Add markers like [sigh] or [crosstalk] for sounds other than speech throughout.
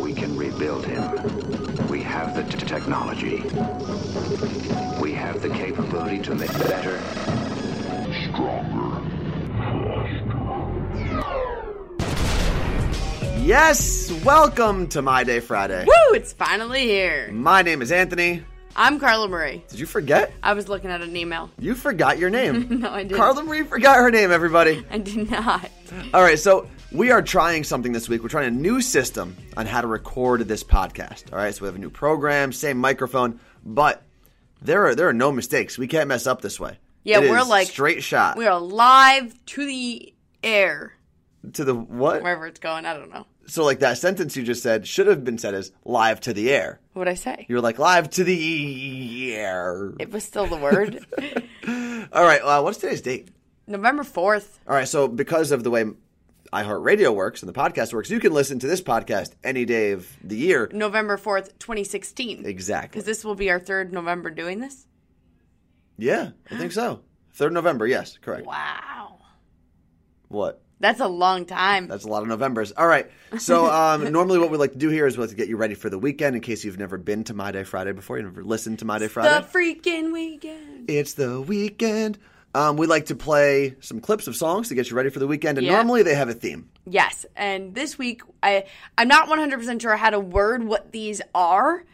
We can rebuild him. We have the t- technology. We have the capability to make better, stronger, Yes, welcome to My Day Friday. Woo! It's finally here. My name is Anthony. I'm Carla Marie. Did you forget? I was looking at an email. You forgot your name. [laughs] No, I didn't. Carla Marie forgot her name, everybody. I did not. All right, so we are trying something this week. We're trying a new system on how to record this podcast. All right, so we have a new program, same microphone, but there are there are no mistakes. We can't mess up this way. Yeah, It we're like- straight shot We are live to the air. to the what? Wherever it's going, I don't know. So like that sentence you just said should have been said as live to the air. What would I say? You were like live to the air. It was still the word. [laughs] All right, uh, what's today's date? November 4th. All right, so because of the way iHeartRadio works and the podcast works, you can listen to this podcast any day of the year. November 4th, 2016. Exactly. Because this will be our third November doing this. Yeah, I think so. Third November, yes, correct. Wow. What? That's a long time. That's a lot of Novembers. All right. So [laughs] um, normally, what we like to do here is we like to get you ready for the weekend. In case you've never been to My Day Friday before, you've never listened to My Day Friday. the freaking weekend. it's the weekend. Um, we like to play some clips of songs to get you ready for the weekend, and Yeah. normally they have a theme. Yes, and this week I I'm not 100% sure how to word what these are.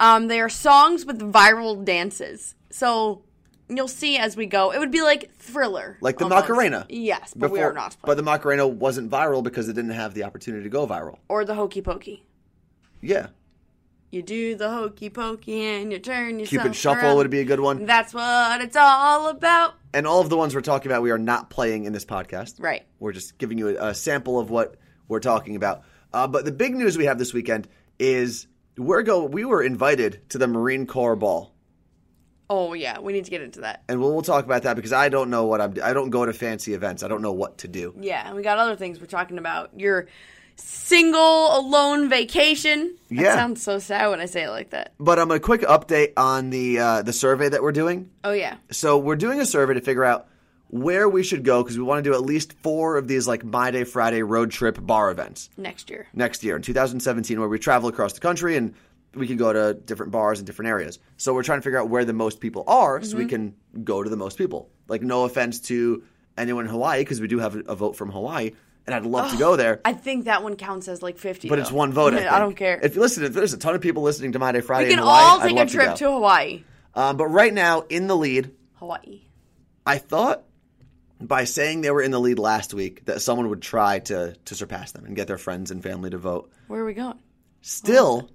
Um, they are songs with viral dances. So you'll see as we go. It would be like Thriller, Like the almost. Macarena. Yes, but we are not. But the Macarena wasn't viral because it didn't have the opportunity to go viral. or the Hokey Pokey. Yeah. You do the hokey pokey and you turn yourself Cupid Shuffle around. would be a good one. That's what it's all about. And all of the ones we're talking about, we are not playing in this podcast. Right. We're just giving you a, a sample of what we're talking about. Uh, but the big news we have this weekend is we're go. We were invited to the Marine Corps Ball, Oh yeah, we need to get into that. and we'll, we'll talk about that because I don't know what I'm. I don't go to fancy events. I don't know what to do. Yeah, and we got other things we're talking about. Your single alone vacation. That Yeah. sounds so sad when I say it like that. But um, a quick update on the uh, the survey that we're doing. Oh yeah. So we're doing a survey to figure out where we should go because we want to do at least four of these like My Day Friday road trip bar events. Next year. next year in 2017 where we travel across the country and we can go to different bars in different areas. So we're trying to figure out where the most people are so we can go to the most people. Like no offense to anyone in Hawaii because we do have a vote from Hawaii and I'd love to go there. I think that one counts as like 50. But it's one vote. I, I, don't care. If you listen, if there's a ton of people listening to My Day Friday we can Hawaii, all take a trip to, to. Hawaii. Um, but right now, in the lead, Hawaii. I thought by saying they were in the lead last week that someone would try to to surpass them and get their friends and family to vote. Where are we going? Still,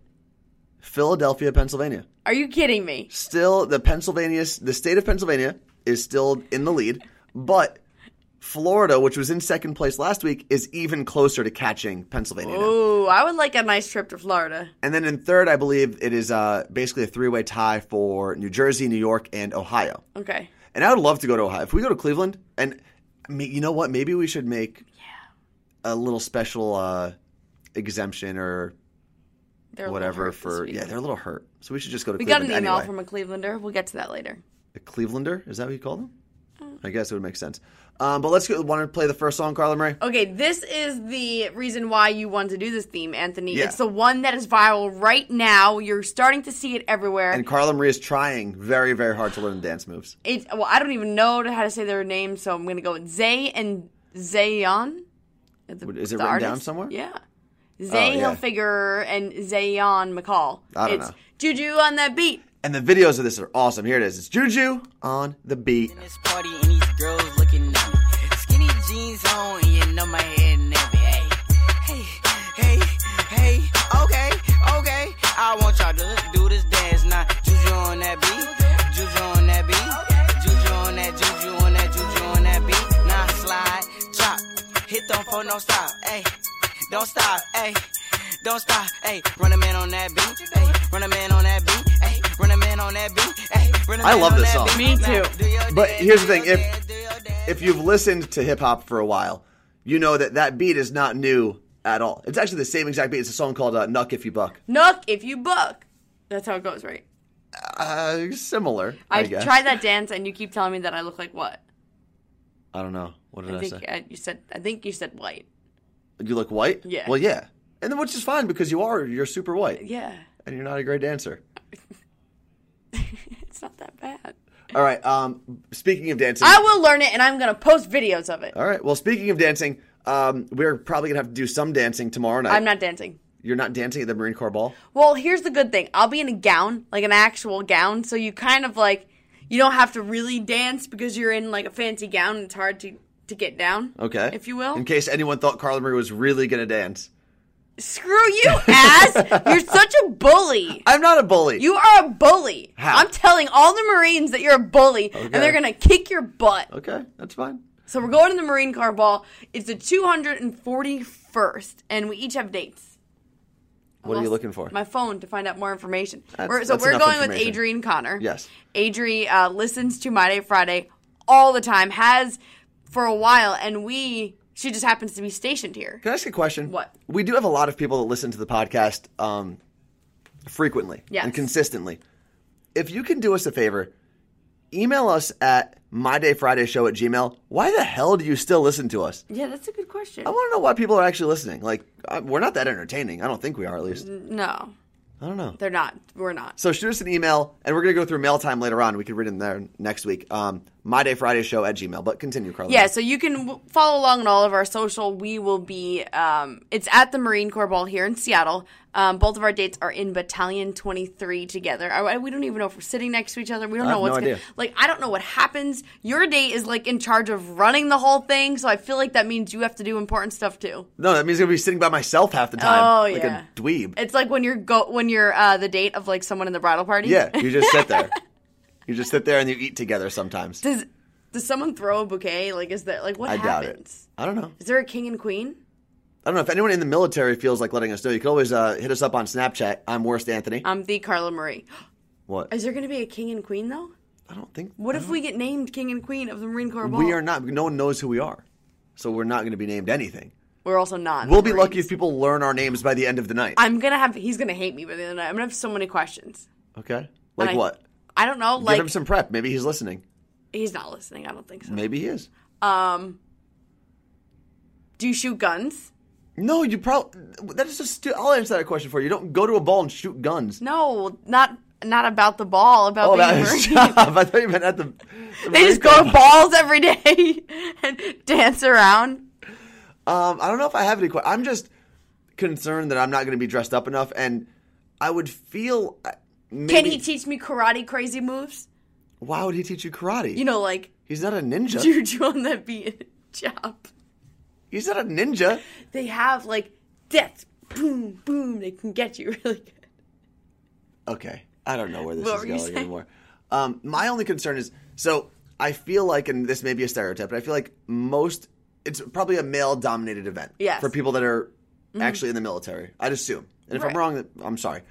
Philadelphia, Pennsylvania. Are you kidding me? still the Pennsylvania, the state of Pennsylvania is still in the lead, but Florida, which was in second place last week, is even closer to catching Pennsylvania. Ooh, I would like a nice trip to Florida. And then in third, I believe it is uh, basically a three-way tie for New Jersey, New York, and Ohio. Okay. And I would love to go to Ohio. If we go to Cleveland, and I mean, you know what? Maybe we should make yeah. a little special uh, exemption or They're whatever for yeah, they're a little hurt. So we should just go to We got Cleveland an email anyway. from a Clevelander. We'll get to that later. A Clevelander? Is that what you call them? Mm. I guess it would make sense. Um, but let's go. Want to play the first song, Carla Marie? Okay, this is the reason why you wanted to do this theme, Anthony. Yeah. It's the one that is viral right now. You're starting to see it everywhere. And Carla Marie is trying very, very hard to learn dance moves. It's well, I don't even know how to say their names, so I'm gonna go with Zay and Zayion. The- Is it the written down somewhere? Yeah. Zay Oh, yeah. Hilfiger and Zayion McCall. I don't it's know. Juju on that beat. And the videos of this are awesome. Here it is. It's Juju on the beat. Them for no stop, hey. Don't stop, hey. Don't stop, hey. Run a man on that beat, hey. Run a man on that beat, hey. Run a man on that beat, hey. Run a I man love on this that song. beat. Me too. Now, do your But here's the thing, if- dance, do your dance. If you've listened to hip hop for a while, you know that that beat is not new at all. It's actually the same exact beat. It's a song called uh, "Knuck If You Buck." Nook if you buck. That's how it goes, right? Uh, similar, I, I, guess. tried that dance, and you keep telling me that I look like what? I don't know. What did I, I think say? uh, you said. I think you said white. You look white. Yeah. Well, yeah. and then which is fine because you are you're super white Yeah, and you're not a great dancer. [laughs] it's not that bad. All right. Um, speaking of dancing, I will learn it, and I'm gonna post videos of it. all right. Well, speaking of dancing, um, we're probably gonna have to do some dancing tomorrow night. I'm not dancing. You're not dancing at the Marine Corps ball. Well, here's the good thing. I'll be in a gown, like an actual gown, so you kind of like you don't have to really dance because you're in like a fancy gown. and It's hard to to get down. Okay. If you will. In case anyone thought Carla Marie was really gonna dance. Screw you, ass! [laughs] you're such a bully. I'm not a bully. You are a bully. How? I'm telling all the Marines that you're a bully, and they're gonna kick your butt. Okay, that's fine. So we're going to the Marine Corps Ball. It's the 241st, and we each have dates. What are you looking for? My phone to find out more information. That's- We're- so that's we're going with. Adrian Connor. Yes. Adri uh, listens to My Day Friday all the time, has for a while, and we she just happens to be stationed here. Can I ask a question? What? We do have a lot of people that listen to the podcast um, frequently Yes. and consistently. If you can do us a favor, email us at mydayfridayshow at gmail. Why the hell do you still listen to us? Yeah, that's a good question. I want to know why people are actually listening. Like, uh, we're not that entertaining. I don't think we are, at least. no, I don't know. they're not. We're not. So shoot us an email, and we're going to go through mail time later on. We could read in there next week. Um, Show at gmail. But continue, Carla. Yeah, so you can w- follow along on all of our social. We will be, um, it's at the Marine Corps Ball here in Seattle. Um, both of our dates are in Battalion 23 together. I, we don't even know if we're sitting next to each other. We don't I know have what's no gonna, idea. like. I don't know what happens. Your date is like in charge of running the whole thing, so I feel like that means you have to do important stuff too. No, that means I'm going to be sitting by myself half the time. Oh, like yeah. a dweeb. It's like when you're go when you're uh, the date of like someone in the bridal party. Yeah, you just sit there. [laughs] you just sit there and you eat together sometimes. does does someone throw a bouquet? Like, is that like what I doubt it. happens? I don't know. Is there a king and queen? I don't know if anyone in the military feels like letting us know. You can always uh, hit us up on Snapchat. I'm worst Anthony. I'm the Carla Marie. [gasps] what? Is there going to be a king and queen though? I don't think. What if we get named king and queen of the Marine Corps Ball? we are not? No one knows who we are, so we're not going to be named anything. We're also not. We'll be Marines. lucky if people learn our names by the end of the night. I'm gonna have. He's gonna hate me by the end of the night. I'm gonna have so many questions. okay. Like I- what? I don't know. Give Like him some prep. Maybe he's listening. he's not listening. I don't think so. Maybe he is. Um. Do you shoot guns? No, you probably. That is just. stu- I'll answer that question for you. You don't go to a ball and shoot guns. No, not not about the ball. About Oh, being a job. [laughs] I thought you meant at the. the they just go to balls every day [laughs] and dance around. Um, I don't know if I have any. que- I'm just concerned that I'm not going to be dressed up enough, and I would feel. uh, Maybe, Can he teach me karate crazy moves? Why would he teach you karate? You know, like he's not a ninja. juju [laughs] on that beat. Chop. He's not a ninja. They have like death. Boom, boom. They can get you [laughs] really good. Okay, I don't know where this is going anymore. Um, my only concern is so I feel like, and this may be a stereotype, but I feel like most it's probably a male-dominated event Yes. Mm-hmm. for people that are actually in the military. I'd assume, and if Right. I'm wrong, I'm sorry.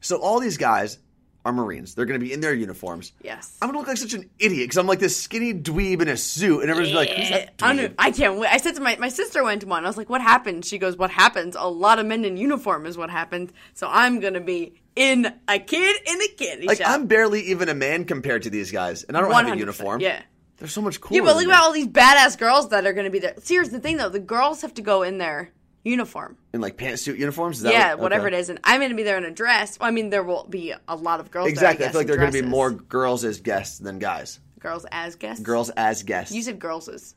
So all these guys are Marines. They're going to be in their uniforms. Yes. I'm gonna look like such an idiot because I'm like this skinny dweeb in a suit, and everyone's like, "Who's that I, dweeb?" don't, I can't wait. I said to my my sister went to one. I was like, "What happened?" She goes, "What happens? A lot of men in uniform is what happened." So I'm gonna be in a kid in a candy Like shop. I'm barely even a man compared to these guys, and I don't have a uniform. Yeah. they're so much cooler. Yeah, but look about all these badass girls that are gonna be there. See, here's the thing though: the girls have to go in their uniform. in like pantsuit uniforms. Is that yeah, what- whatever okay. it is, and I'm gonna be there in a dress. Well, I mean, there will be a lot of girls. Exactly. There, I, I feel like there are going to be more girls as guests than guys. girls as guests. Girls as guests. You said girlses.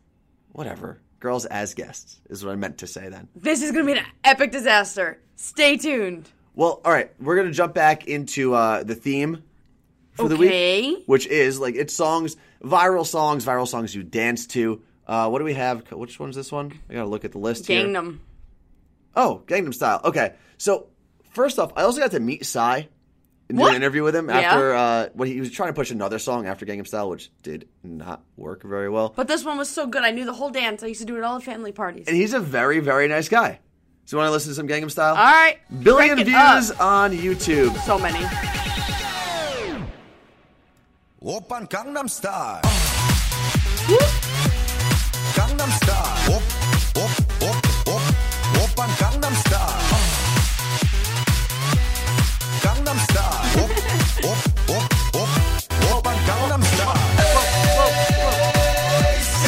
Whatever. Girls as guests is what I meant to say then. This is gonna be an epic disaster. Stay tuned. Well, all right. We're going to jump back into uh, the theme for the week, which is like it's songs, viral songs, viral songs you dance to. Uh, what do we have? Which one's this one? I got to look at the list here. Gangnam. Oh, Gangnam Style. Okay. So first off, I also got to meet Psy in an interview with him after yeah. uh, when he was trying to push another song after Gangnam Style, which did not work very well. But this one was so good. I knew the whole dance. I used to do it at all the family parties. And he's a very, very nice guy. So want to listen to some Gangnam Style? All right. Billion views on YouTube. So many. Open Gangnam Style. Gangnam Style.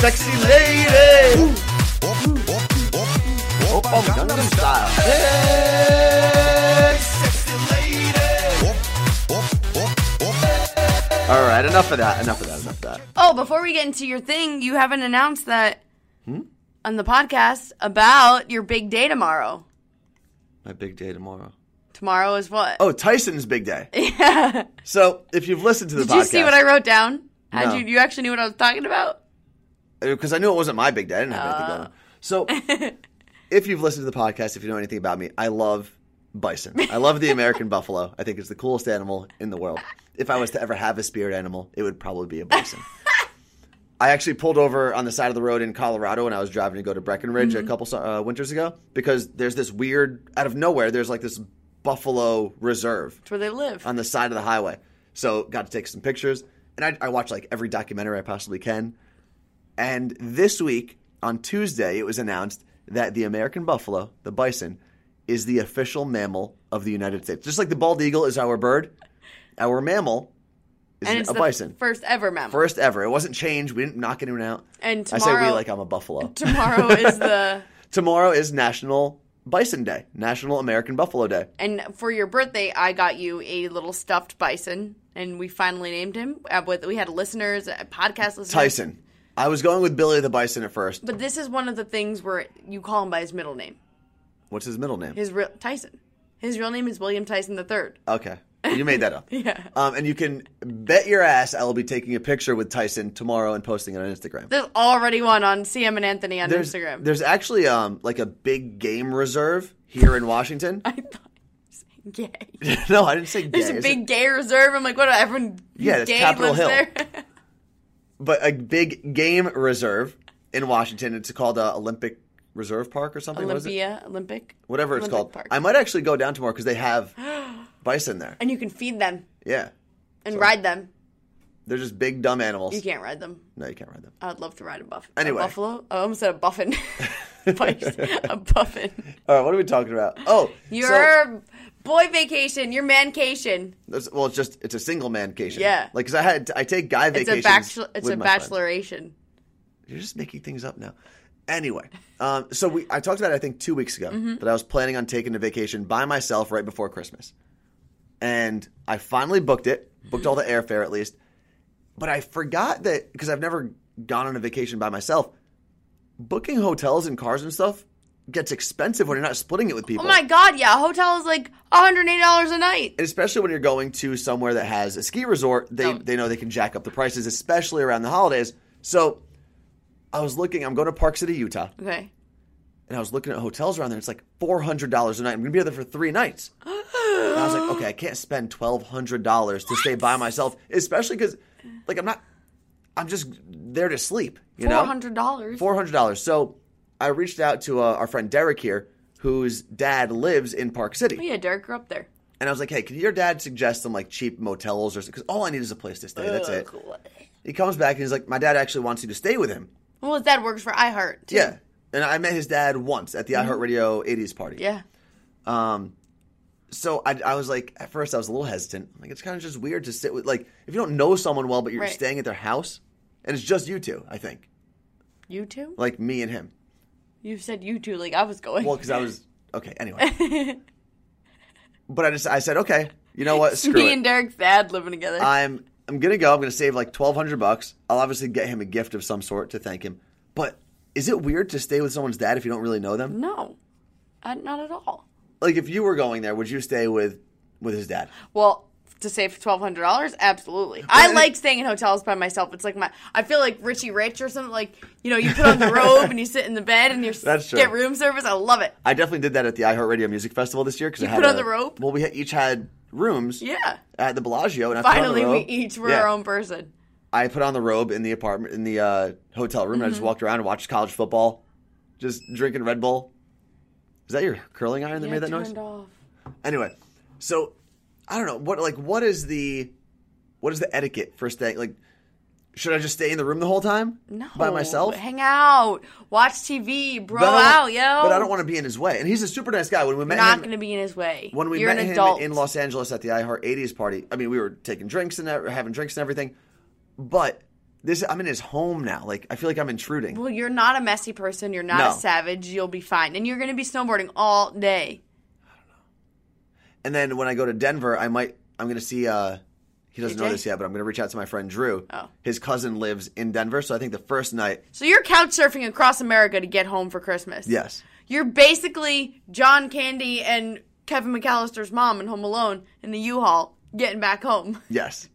Sexy lady. 옵옵옵 오빤 오빤 강남 스타일. Sexy lady. Op, op, op, op. All right, enough of that. Enough of that. Enough of that. Oh, before we get into your thing, you haven't announced that Hmm? on the podcast about your big day tomorrow. My big day tomorrow. Tomorrow is what? Oh, Tyson's big day. [laughs] yeah. So if you've listened to the Did podcast, you see what I wrote down? How'd No. you you actually knew what I was talking about? Because I knew it wasn't my big day. I didn't have anything going on. So, [laughs] if you've listened to the podcast, if you know anything about me, I love bison. I love the American buffalo. I think it's the coolest animal in the world. If I was to ever have a spirit animal, it would probably be a bison. [laughs] I actually pulled over on the side of the road in Colorado when I was driving to go to Breckenridge a couple uh, winters ago because there's this weird, out of nowhere, there's like this buffalo reserve It's where they live. on the side of the highway. So got to take some pictures, and I, I watched like every documentary I possibly can. And this week on Tuesday, it was announced that the American buffalo, the bison, is the official mammal of the United States. Just like the bald eagle is our bird, our mammal is and it's a the bison. first ever mammal. First ever. It wasn't changed. We didn't knock anyone out. And tomorrow, I say we like I'm a buffalo. [laughs] Tomorrow is the [laughs] Tomorrow is National Bison Day, National American Buffalo Day. and for your birthday, I got you a little stuffed bison, and we finally named him. Uh, with we had listeners, podcast listeners. Tyson. I was going with Billy the Bison at first. But this is one of the things where you call him by his middle name. What's his middle name? His real Tyson. His real name is William Tyson III. Okay. You made that up. [laughs] Yeah. Um, and you can bet your ass I will be taking a picture with Tyson tomorrow and posting it on Instagram. There's already one on CM and Anthony on There's, Instagram. there's actually um like a big game reserve here in Washington. [laughs] I thought you were saying gay. [laughs] no, I didn't say gay. There's a big gay reserve. I'm like, what? Everyone Yeah, gay Capitol lives Hill. there. But a big game reserve in Washington. It's called uh, Olympic Reserve Park or something. What is it? Olympia, Olympic, Whatever it's called. Park. I might actually go down tomorrow because they have [gasps] bison there. and you can feed them Yeah. and ride them. They're just big dumb animals. You can't ride them. No, you can't ride them. I would love to ride a buff. Anyway. a buffalo. Oh, I almost said a buffin. [laughs] [laughs] Bice. A buffin. All right, what are we talking about? Oh, Your so- boy vacation. Your mancation. That's, well, it's just it's a single mancation. Yeah. like because I had I take guy It's a bachelor. It's a my friends. bacheloration. You're just making things up now. Anyway, um, so we I talked about it I think two weeks ago Mm-hmm. that I was planning on taking a vacation by myself right before Christmas, and I finally booked it, booked all the airfare at least, but I forgot that because I've never gone on a vacation by myself. Booking hotels and cars and stuff gets expensive when you're not splitting it with people. Oh my god, yeah. A hotel is like $180 a night. And especially when you're going to somewhere that has a ski resort, they Oh. they know they can jack up the prices, especially around the holidays. So I was looking. I'm going to Park City, Utah, Okay. and I was looking at hotels around there. It's like four hundred dollars a night. I'm going to be there for three nights. and I was like, okay, I can't spend twelve hundred dollars to stay by myself, especially because, like, I'm not. I'm just there to sleep. You know, $400. Four hundred dollars. So I reached out to uh, our friend Derek here, whose dad lives in Park City. Oh, yeah, Derek grew up there. And I was like, hey, can your dad suggest some like cheap motels or? Because all I need is a place to stay. That's it. He comes back and he's like, my dad actually wants you to stay with him. Well, his dad works for iHeart. Too. Yeah. And I met his dad once at the iHeartRadio 80s party. Yeah. Um, So I, I was like, at first I was a little hesitant. I'm like, it's kind of just weird to sit with, like, if you don't know someone well, but you're Right. staying at their house, and it's just you two, I think. You two? Like me and him. You said you two like I was going. Well, because I was, [laughs] okay, anyway. but I just, I said, okay, you know what? Screw me it. and Derek's dad living together. I'm I'm gonna go. I'm gonna save like twelve hundred bucks. I'll obviously get him a gift of some sort to thank him. But is it weird to stay with someone's dad if you don't really know them? no, I, not at all. Like if you were going there, would you stay with with his dad? Well, to save twelve hundred dollars, absolutely. I it- like staying in hotels by myself. It's like my. I feel like Richie Rich or something. Like you know, you put on the robe and you sit in the bed and you [laughs] That's true. get room service. I love it. I definitely did that at the iHeartRadio Music Festival this year because You I had put on a- the robe? Well, we each had rooms Yeah. at the Bellagio, and I put on the Finally, we each were Yeah. our own person. I put on the robe in the apartment in the uh, hotel room, and I Mm-hmm. just walked around and watched college football, just drinking Red Bull. Is that your curling iron that Yeah, made that noise? turned off. Anyway, so I don't know what like what is the what is the etiquette for staying? Like, should I just stay in the room the whole time No, by myself? Hang out, watch TV, bro out, yo. But I don't want to be in his way. And he's a super nice guy. When we met Not him, going to be in his way. when we You're met an him adult. in Los Angeles at the iHeart 80s party, I mean, we were taking drinks and having drinks and everything. But this I'm in his home now. Like I feel like I'm intruding. Well, you're not a messy person. You're not No. a savage. You'll be fine. And you're going to be snowboarding all day. And then when I go to Denver, I might I'm gonna see uh he doesn't know this yet, but I'm gonna reach out to my friend Drew. Oh. His cousin lives in Denver, so I think the first night So you're couch surfing across America to get home for Christmas. Yes. You're basically John Candy and Kevin McAllister's mom in Home Alone in the U-Haul getting back home. [laughs] Yes.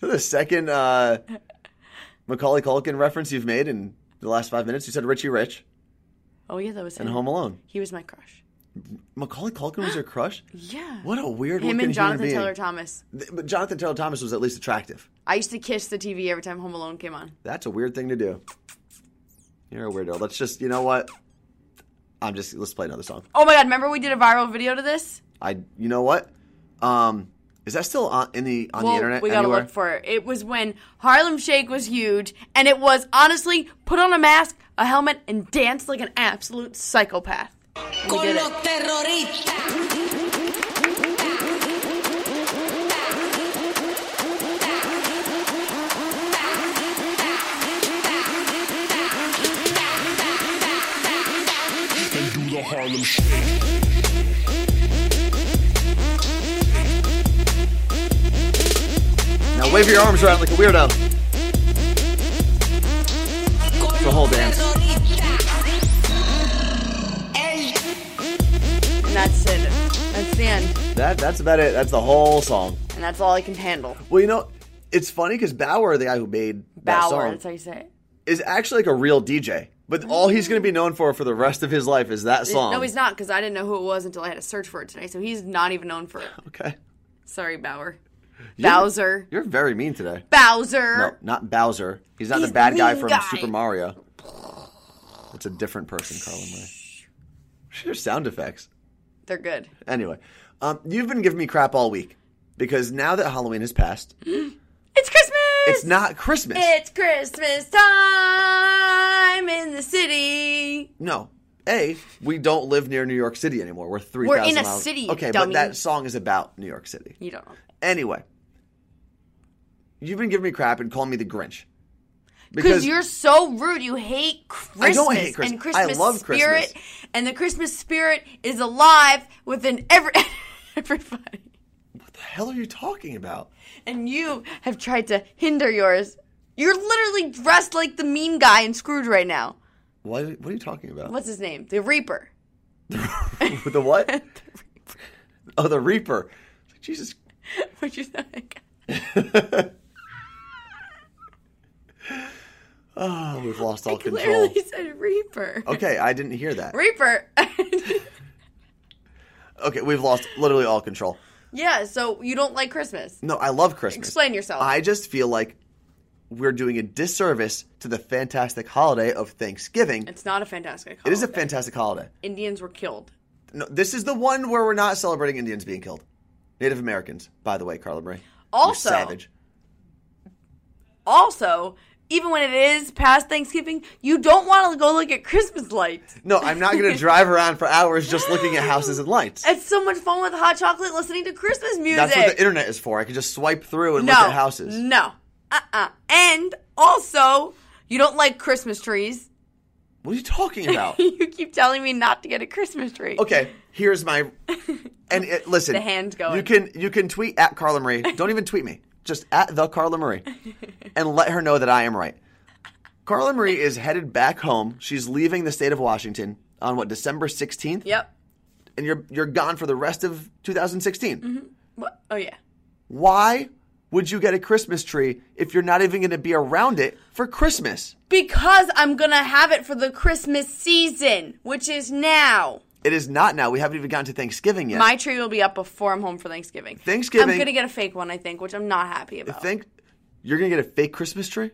So the second uh Macaulay Culkin reference you've made in the last five minutes, you said Richie Rich Oh yeah, that was him. and Home Alone. He was my crush. Macaulay Culkin was your [gasps] crush? Yeah. What a weird Him and Jonathan. Taylor Thomas. But Jonathan Taylor Thomas was at least attractive. I used to kiss the TV every time Home Alone came on. That's a weird thing to do. You're a weirdo. Let's just, you know what? I'm just let's play another song. Oh my god, remember we did a viral video to this? I, you know what? Um, is that still on in the on well, the internet? we gotta anywhere? look for it. It was when Harlem Shake was huge, and it was honestly put on a mask, a helmet, and dance like an absolute psychopath. We con did los terroristas. the Harlem Shake. Now wave your arms around like a weirdo. Con The whole dance. That's it. That's the end. That that's about it. That's the whole song. And that's all I can handle. Well, you know, it's funny because Baauer, the guy who made that Baauer, song, that's how you say it. is actually like a real DJ. But all he's going to be known for for the rest of his life is that song. No, he's not, because I didn't know who it was until I had to search for it today. So he's not even known for it. [laughs] Okay. Sorry, Baauer. You're- Bowser. You're very mean today. Bowser. No, not Bowser. He's not He's the bad guy from guy. Super Mario. It's a different person, Carla Marie. Your sound effects. They're good. Anyway, um, you've been giving me crap all week because now that Halloween has passed, [gasps] It's Christmas! it's not Christmas. It's Christmas time in the city. no. A, we don't live near New York City anymore. We're 3,000 We're in a miles. city, Okay, dummy. but that song is about New York City. You don't know. Anyway, you've been giving me crap and calling me the Grinch. Because you're so rude. You hate Christmas. I don't hate Christmas. And Christmas I love spirit. Christmas. And the Christmas spirit is alive within every [laughs] everybody. what the hell are you talking about? And you have tried to hinder yours. You're literally dressed like the mean guy in Scrooge right now. What, what are you talking about? What's his name? The Reaper. [laughs] the what? [laughs] oh, the Reaper. Jesus. What'd you think? Oh, we've lost all I control. clearly [laughs] said Reaper. Okay, I didn't hear that. Reaper. [laughs] Okay, we've lost literally all control. yeah, so you don't like Christmas. No, I love Christmas. Explain yourself. I just feel like we're doing a disservice to the fantastic holiday of Thanksgiving. It's not a fantastic It is a fantastic holiday. Indians were killed. No, this is the one where we're not celebrating Indians being killed. Native Americans, by the way, Carla Bray. You're Also- savage. Also, even when it is past Thanksgiving, you don't want to go look at Christmas lights. No, I'm not going to drive around for hours just looking at houses and lights. It's so much fun with hot chocolate listening to Christmas music. That's what the internet is for. I can just swipe through and no, look at houses. No. Uh-uh. And also, you don't like Christmas trees. What are you talking [laughs] about? you keep telling me not to get a Christmas tree. Okay, here's my and it, [laughs] listen. The hand's going. You can you can tweet at Carla Marie. Don't even tweet me. Just at the Carla Marie, [laughs] and let her know that I am right. Carla Marie is headed back home. She's leaving the state of Washington on what December 16th, Yep. and you're you're gone for the rest of 2016. Mm-hmm. What? Oh, yeah. Why would you get a Christmas tree if you're not even going to be around it for Christmas? Because I'm going to have it for the Christmas season, which is now. It is not now. We haven't even gotten to Thanksgiving yet. My tree will be up before I'm home for Thanksgiving. Thanksgiving- I'm going to get a fake one, I think, which I'm not happy about. Think you're to get a fake Christmas tree?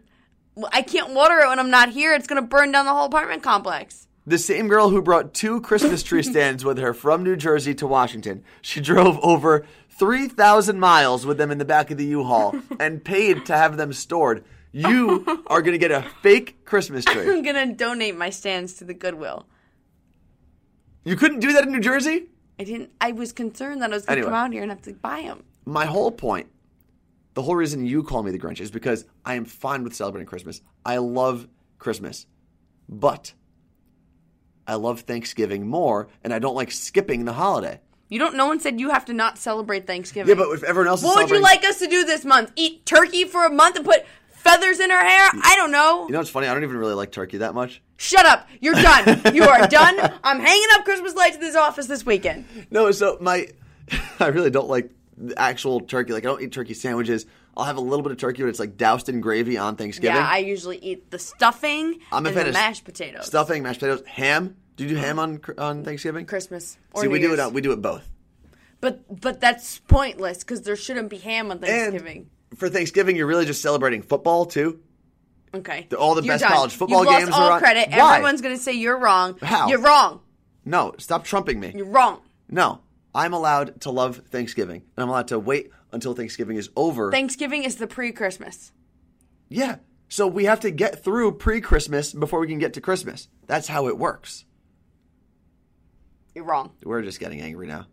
Well, I can't water it when I'm not here. It's to burn down the whole apartment complex. The same girl who brought two Christmas tree [laughs] stands with her from New Jersey to Washington. She drove over 3,000 miles with them in the back of the U-Haul [laughs] and paid to have them stored. You are going to get a fake Christmas tree. I'm going to donate my stands to the Goodwill. You couldn't do that in New Jersey? I didn't. I was concerned that I was going to Anyway. come out here and have to buy them. My whole point the whole reason you call me the Grinch is because I am fine with celebrating Christmas. I love Christmas. But I love Thanksgiving more, and I don't like skipping the holiday. You don't. No one said you have to not celebrate Thanksgiving. Yeah, but if everyone else is what would you like us to do this month? Eat turkey for a month and put feathers in our hair? I don't know. You know what's funny? I don't even really like turkey that much. Shut up. You're done. [laughs] you are done. I'm hanging up Christmas lights in this office this weekend. No, so my, [laughs] I really don't like actual turkey. Like I don't eat turkey sandwiches. I'll have a little bit of turkey, but it's like doused in gravy on Thanksgiving. Yeah, I usually eat the stuffing I'm a and fan the of mashed potatoes. stuffing, mashed potatoes, ham. Do you do ham mm-hmm. on on Thanksgiving? Christmas or See, New we do Year's. it. On, we do it both. But but that's pointless because there shouldn't be ham on And Thanksgiving. for Thanksgiving, you're really just celebrating football too. okay. the- all the You're best done. college football You've games lost all are on- credit. Why? Everyone's gonna say you're wrong. How? You're wrong. No, stop trumping me. You're wrong. No, I'm allowed to love Thanksgiving, and I'm allowed to wait until Thanksgiving is over. Thanksgiving is the pre-Christmas. yeah. So we have to get through pre-Christmas before we can get to Christmas. That's how it works. You're wrong. We're just getting angry now.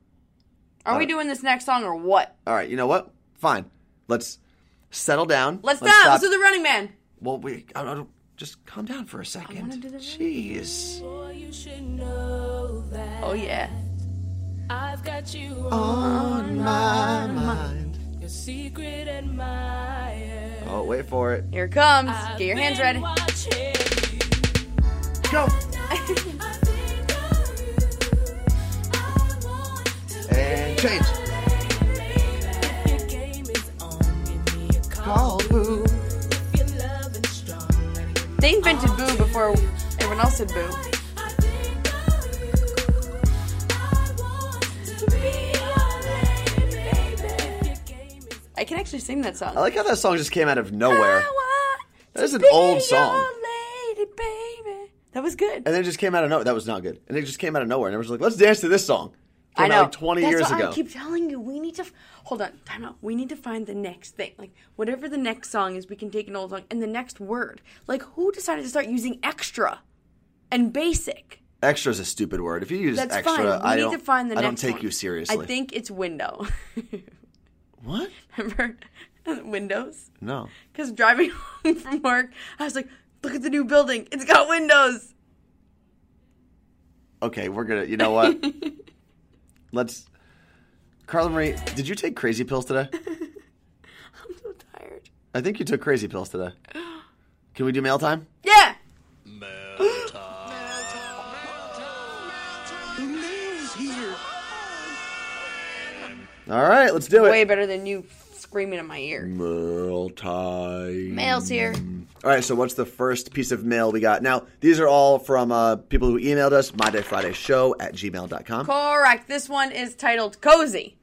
Are Uh, we doing this next song or what? All right, you know what? Fine. Let's settle down. Let's, not. stop. Let's do the Running Man. Well, we I don't, just calm down for a second. wanna do the- Jeez. You should know that Oh yeah. I've got you On my mind. your secret admirer. Oh, wait for it. Here it comes. I've Get your hands ready. watching Go. And change. Your game is on. Give me a call. Call boo. If you're loving strong. They invented boo before everyone else said boo. I can actually sing that song. I like how that song just came out of nowhere. That is an old song. lady, baby. That was good. And then it just came out of nowhere. That was not good. And it just came out of nowhere. And everyone's like, let's dance to this song. I know. out like 20 That's years what ago. I keep telling you. We need to f- hold on. Time out. We need to find the next thing. Like whatever the next song is, we can take an old song and the next word. Like who decided to start using extra and basic? Extra is a stupid word. If you use That's extra, fine. We I need don't, to find the I next don't take one. you seriously. I think it's window. [laughs] What? [laughs] Remember windows? No. Because driving [laughs] home from work, I was like, "Look at the new building. It's got windows." Okay, we're gonna. You know what? [laughs] Let's. Carla Marie, did you take crazy pills today? I'm so tired. I think you took crazy pills today. Can we do mail time? All right, let's do it. Way better than you screaming in my ear. Mail time. Mail's here. All right, so what's the first piece of mail we got? Now, these are all from uh, people who emailed us, mydayfridayshow at gmail.com. Correct. This one is titled Cozy.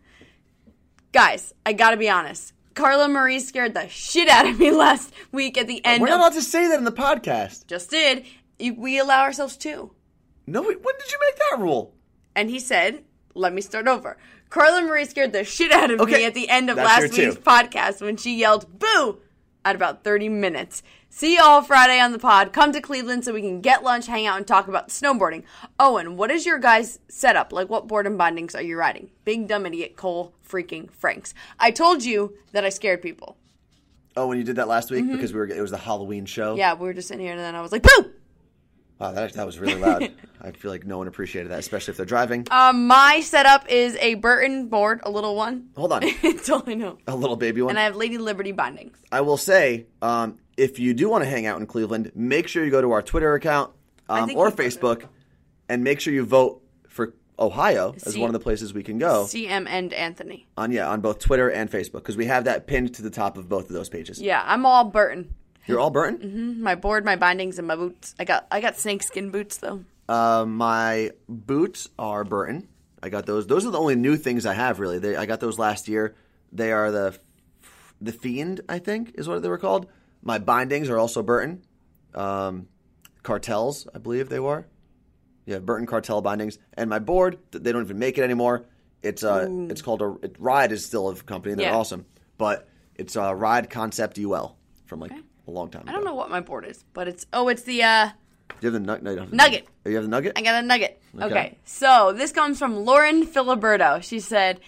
Guys, I gotta be honest. Carla Marie scared the shit out of me [laughs] last week at the end We're not of allowed to say that in the podcast. just did. You- We allow ourselves to. No, wait, when did you make that rule? And he said, let me start over. Carla Marie scared the shit out of me at the end of that's last week's podcast when she yelled boo at about 30 minutes. See y'all Friday on the pod. Come to Cleveland so we can get lunch, hang out, and talk about snowboarding. Owen, what is your guys' setup? Like, what board and bindings are you riding? Big dumb idiot Cole freaking Franks. I told you that I scared people. Oh, when you did that last week because we were it was the Halloween show. Mm-hmm. Yeah, we were just in here and then I was like, boo! Wow, that that was really loud. [laughs] I feel like no one appreciated that, especially if they're driving. Um, my setup is a Burton board, a little one. Hold on, [laughs] That's all I know. a little baby one. And I have Lady Liberty bindings. I will say, um, if you do want to hang out in Cleveland, make sure you go to our Twitter account um, or you put it. Facebook, and make sure you vote for Ohio as See- one of the places we can go CM and Anthony. on. Yeah, on both Twitter and Facebook because we have that pinned to the top of both of those pages. Yeah, I'm all Burton. You're all Burton. My board, my bindings, and my boots. I got I got snakeskin boots though. Uh, my boots are Burton. I got those. Those are the only new things I have really. They, I got those last year. They are the the Fiend, I think, is what they were called. My bindings are also Burton. Um, cartels, I believe they were. Yeah, Burton cartel bindings. And my board, they don't even make it anymore. It's uh, it's called a it, Ride is still a company. They're Yeah. awesome, but it's uh, Ride Concept UL from like a long time. I don't know what my board is, but it's oh, it's the uh, Do you have the nug- no, you don't have the Nugget. Oh, you have the nugget? I got a nugget. Okay. Okay. so this comes from Lauren Filiberto. She said,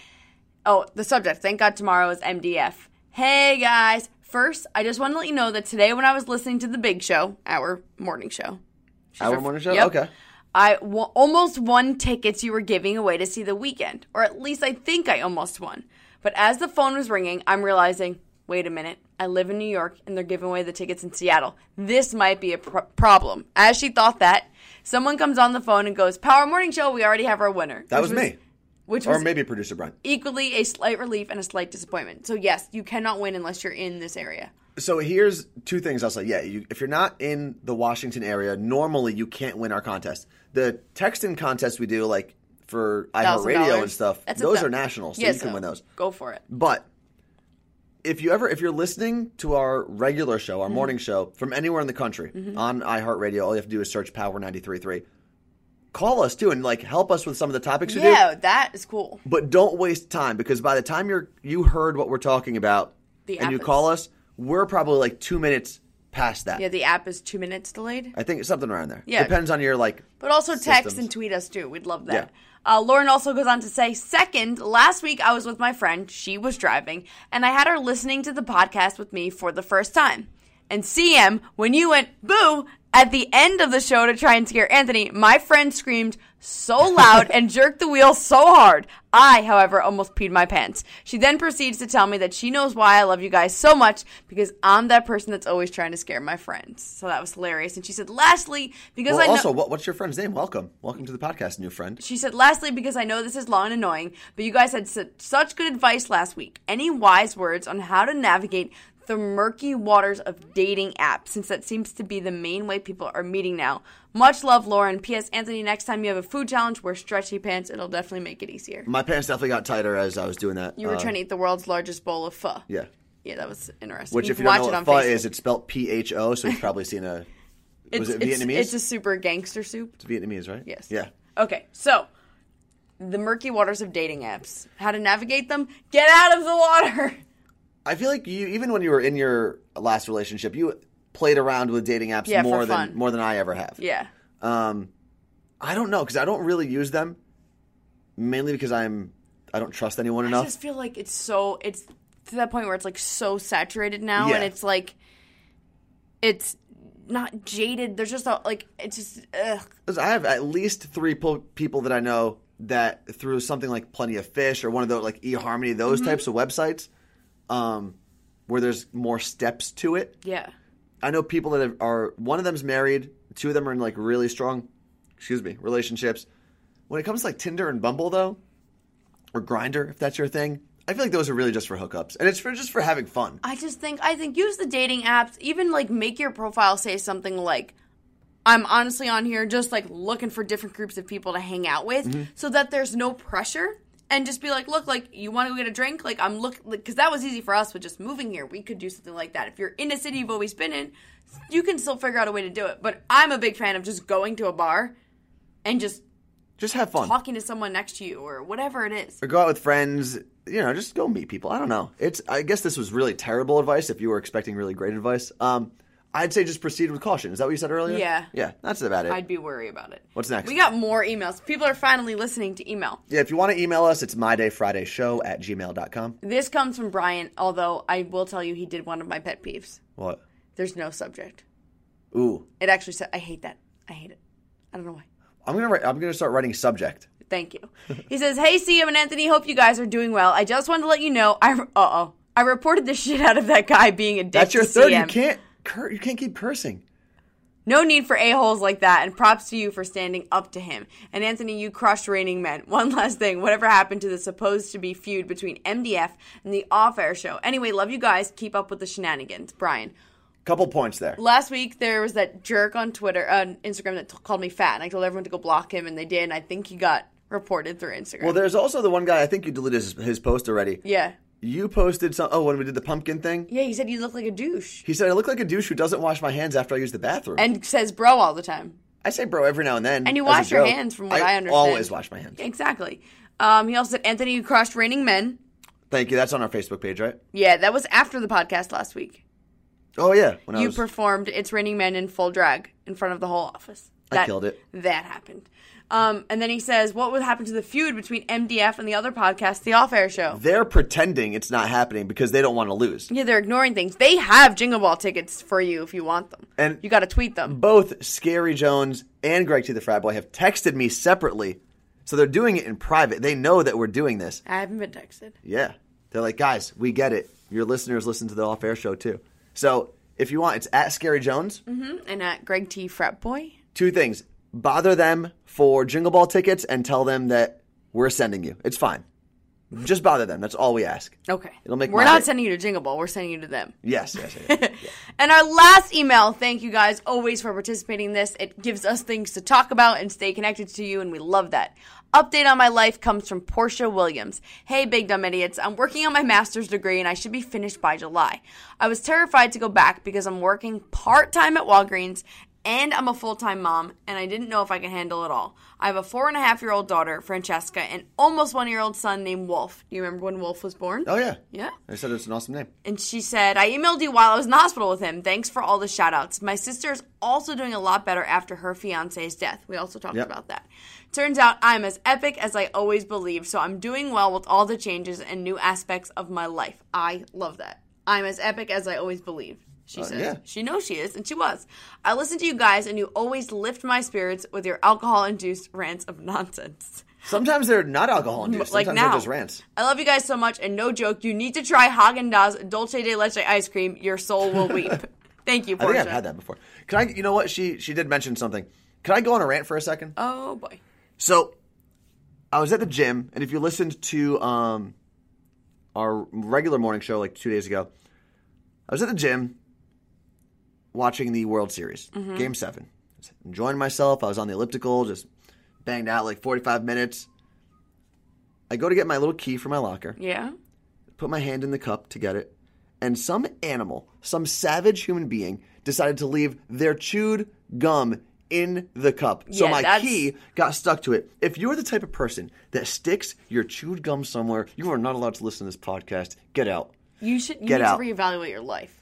"Oh, the subject. Thank God tomorrow is MDF." Hey guys. First, I just want to let you know that today when I was listening to the Big Show, our morning show. She's Our our- morning show? Yep. Okay. I w- almost won tickets you were giving away to see the Weeknd, or at least I think I almost won. But as the phone was ringing, I'm realizing, wait a minute, I live in New York and they're giving away the tickets in Seattle. This might be a pr- problem. As she thought that, someone comes on the phone and goes, "Power Morning Show, we already have our winner." That Which was me. Which Or was maybe producer Brian. equally a slight relief and a slight disappointment. So yes, you cannot win unless you're in this area. So here's two things I'll say. Yeah, you, if you're not in the Washington area, normally you can't win our contest. The texting contest we do, like for iHeartRadio and $1,000. stuff, That's those thou- are national, so you can win those. Go for it. But if you ever if you're listening to our regular show, our Mm-hmm. morning show from anywhere in the country on iHeartRadio, all you have to do is search Power 93.3. Call us too and like help us with some of the topics we do. Yeah, that is cool. But don't waste time because by the time you're you heard what we're talking about The and you is- call us, we're probably like two minutes past that. Yeah, the app is two minutes delayed. I think it's something around there. Yeah. Depends on your like But also text Systems. and tweet us too. We'd love that. Yeah. Uh, Lauren also goes on to say, second, last week I was with my friend. She was driving, and I had her listening to the podcast with me for the first time. And CM, when you went boo at the end of the show to try and scare Anthony, my friend screamed so loud and [laughs] jerked the wheel so hard. I, however, almost peed my pants. She then proceeds to tell me that she knows why I love you guys so much because I'm that person that's always trying to scare my friends. So that was hilarious. And she said, lastly, because well, I know. also what, what's your friend's name? Welcome. Welcome to the podcast, new friend. She said, lastly, because I know this is long and annoying, but you guys had su- such good advice last week. Any wise words on how to navigate the murky waters of dating apps, since that seems to be the main way people are meeting now? Much love, Lauren. P.S. Anthony, next time you have a food challenge, wear stretchy pants. It'll definitely make it easier. My pants definitely got tighter as I was doing that. You were Uh, trying to eat the world's largest bowl of pho. Yeah. Yeah, that was interesting. Which, you if you don't watch know it what on pho Facebook. is, it's spelled P H O. So you've probably seen a. it's, [laughs] was it it's- Vietnamese? It's a super gangster soup. It's Vietnamese, right? Yes. Yeah. Okay, so the murky waters of dating apps. How to navigate them? Get out of the water. [laughs] I feel like you, even when you were in your last relationship, you played around with dating apps Yeah, more than more than I ever have. Yeah. Um, I don't know because I don't really use them, mainly because I'm I don't trust anyone enough. I just feel like it's so it's to that point where it's like so saturated now, and it's like it's not jaded. There's just a, like it's just ugh. I have at least three po- people that I know that through something like Plenty of Fish or one of those like eHarmony, those Mm-hmm. types of websites, um, where there's more steps to it. yeah. I know people that are one of them's married, two of them are in like really strong, excuse me, relationships. When it comes to like Tinder and Bumble though, or Grindr, if that's your thing, I feel like those are really just for hookups, and it's for just for having fun. I just think I think use the dating apps. Even like make your profile say something like, "I'm honestly on here just like looking for different groups of people to hang out with," Mm-hmm. so that there's no pressure. And just be like, look, like you want to go get a drink? Like I'm look, because that was easy for us with just moving here. We could do something like that. If you're in a city you've always been in, you can still figure out a way to do it. But I'm a big fan of just going to a bar and just Just have fun. talking to someone next to you or whatever it is. or go out with friends. You know, just go meet people. I don't know. It's. I guess this was really terrible advice. If you were expecting really great advice, um, I'd say just proceed with caution. Is that what you said earlier? Yeah. Yeah, that's about it. I'd be worried about it. What's next? We got more emails. People are finally listening to email. yeah, if you want to email us, it's mydayfridayshow at gmail.com. This comes from Brian, although I will tell you he did one of my pet peeves. What? There's no subject. Ooh, It actually said, I hate that. I hate it. I don't know why. I'm gonna write, I'm gonna start writing subject. Thank you. He says, Hey, CM and Anthony, hope you guys are doing well. I just wanted to let you know, I, uh oh, I reported the shit out of that guy being a dick That's your third. CM. You can't. Cur- you can't keep cursing. No need for a-holes like that, and props to you for standing up to him. And Anthony, you crushed Raining Men. [laughs] One last thing, whatever happened to the supposed to be feud between MDF and the off-air show? Anyway, love you guys. Keep up with the shenanigans. Brian. Couple points there. Last week there was that jerk on Twitter, on Instagram that t- called me fat, and I told everyone to go block him, and they did. And I think he got reported through Instagram. Well, there's also the one guy. I think you deleted his, his post already. yeah, You posted some. Oh, when we did the pumpkin thing, yeah. He said you look like a douche, he said I look like a douche who doesn't wash my hands after I use the bathroom. and says bro all the time. I say bro every now and then. And you as a wash your joke. hands, from what I, understand. always wash my hands. Exactly. Um, he also said Anthony, you crushed Raining Men. Thank you. That's on our Facebook page, right? Yeah, that was after the podcast last week. Oh yeah. When I you was, performed "It's Raining Men" in full drag in front of the whole office. That, killed it. That happened. Um, and then he says, "What would happen to the feud between MDF and the other podcast, the Off Air Show?" They're pretending it's not happening because they don't want to lose. Yeah, they're ignoring things. They have Jingle Ball tickets for you if you want them. And- you got to tweet them. Both Scary Jones and Greg T. the Frat Boy have texted me separately, so they're doing it in private. They know that we're doing this. I haven't been texted. Yeah. They're like, guys, we get it. Your listeners listen to the off air show too. So if you want, it's at Scary Jones. And at Greg T. Frat Boy. Two things. Bother them for Jingle Ball tickets and tell them that we're sending you. It's fine. Just bother them. That's all we ask. Okay. It'll make We're not day. sending you to Jingle Ball. We're sending you to them. Yes, yes, yes. [laughs] And our last email, thank you guys always for participating in this. It gives us things to talk about and stay connected to you, and we love that. Update on my life comes from Portia Williams. Hey, big dumb idiots. I'm working on my master's degree and I should be finished by July. I was terrified to go back because I'm working part time at Walgreens and I'm a full time mom, and I didn't know if I could handle it all. I have a four and a half year old daughter, Francesca, and almost one year old son named Wolf. Do you remember when Wolf was born? oh, yeah. Yeah. I said it's an awesome name. And she said, I emailed you while I was in the hospital with him. Thanks for all the shout outs. My sister is also doing a lot better after her fiance's death. We also talked Yep. about that. Turns out I'm as epic as I always believed, so I'm doing well with all the changes and new aspects of my life. I love that. I'm as epic as I always believed. She says. yeah. She knows she is, and she was. I listen to you guys, and you always lift my spirits with your alcohol induced rants of nonsense. Sometimes they're not alcohol induced. Like Sometimes now. they're just rants. I love you guys so much, and no joke, you need to try Haagen Dazs Dolce de Leche ice cream. Your soul will [laughs] weep. Thank you, I Portia. think I've had that before. Can I? You know what? She she did mention something. Can I go on a rant for a second? Oh boy. So, I was at the gym, and if you listened to um, our regular morning show like two days ago, I was at the gym watching the World Series, mm-hmm. Game Seven. Enjoying myself. I was on the elliptical, just banged out like forty-five minutes. I go to get my little key for my locker, Yeah. put my hand in the cup to get it, and some animal, some savage human being, decided to leave their chewed gum in the cup. so Yeah, my that's- key got stuck to it. If you're the type of person that sticks your chewed gum somewhere, you are not allowed to listen to this podcast. Get out. You should you Get need out. to reevaluate your life.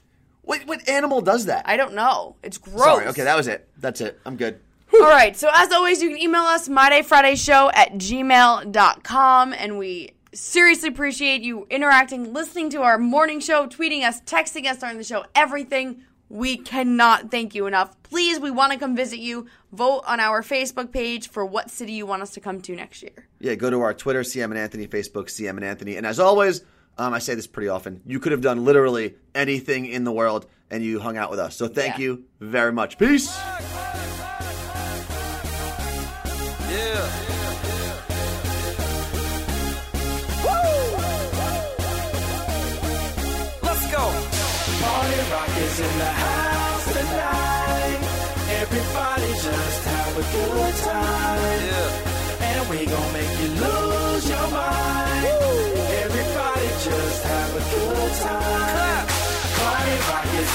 What, what animal does that? I don't know. It's gross. Sorry. Okay, that was it. That's it. I'm good. All right. So as always, you can email us mydayfridayshow at gmail.com and we seriously appreciate you interacting, listening to our morning show, tweeting us, texting us during the show, everything. We cannot thank you enough. Please, we want to come visit you. Vote on our Facebook page for what city you want us to come to next year. Yeah, go to our Twitter, CM and Anthony, Facebook, CM and Anthony. And as always, um, I say this pretty often, you could have done literally anything in the world and you hung out with us. So thank Yeah. you very much. Peace. Yeah. Let's go. Party rock is in the house tonight. Everybody just have a good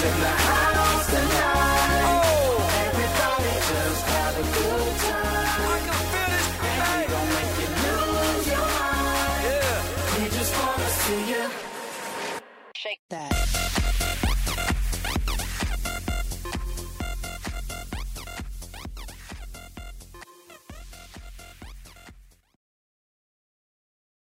in the house tonight.